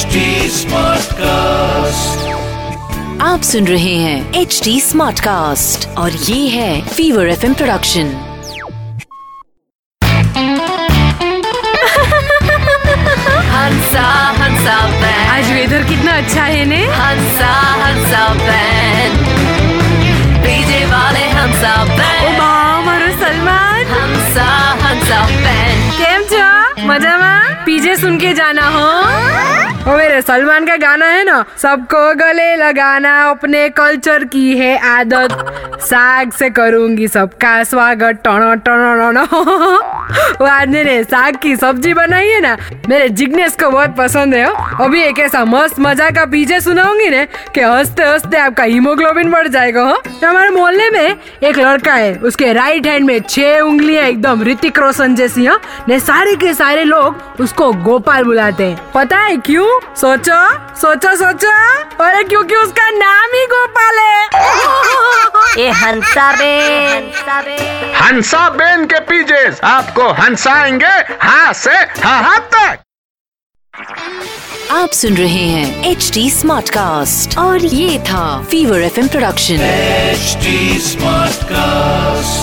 Smart cast आप सुन रहे हैं एच डी स्मार्ट कास्ट और ये है फीवर एफ़ इम प्रोडक्शन आज वेदर कितना अच्छा है ने? हंसा हंसा डीजे वाले हंसा सलमान। मज़ा पीजे सुन के जाना हो। हाँ। ओ मेरे सलमान का गाना है ना, सबको गले लगाना अपने कल्चर की है आदत। साग से करूँगी सबका स्वागत, टनो टनो टनो। वो आज मैंने साग की सब्ज़ी बनाई है ना, मेरे जिग्नेश को बहुत पसंद है अभी एक ऐसा मस्त मज़ा का पीछे सुनाऊँगी ना कि हँसते हँसते आपका हीमोग्लोबिन बढ़ जाएगा, हो। हमारे मोहल्ले में एक लड़का है, उसके राइट हैंड में छह उंगलियाँ एकदम ऋतिक रोशन जैसी, हैं। ने सारे के सारे लोग उसको गोपाल बुलाते हैं। पता है क्यों? सोचो सोचो सोचो। अरे क्योंकि उसका नाम ही गोपाल है? ये हंसा बैंड हंसा बेन। के पीजेस आपको हंसाएँगे हाँ से हाँ हाँ तक। आप सुन रहे हैं एच डी स्मार्ट कास्ट और ये था fever F production H smart Smartcast.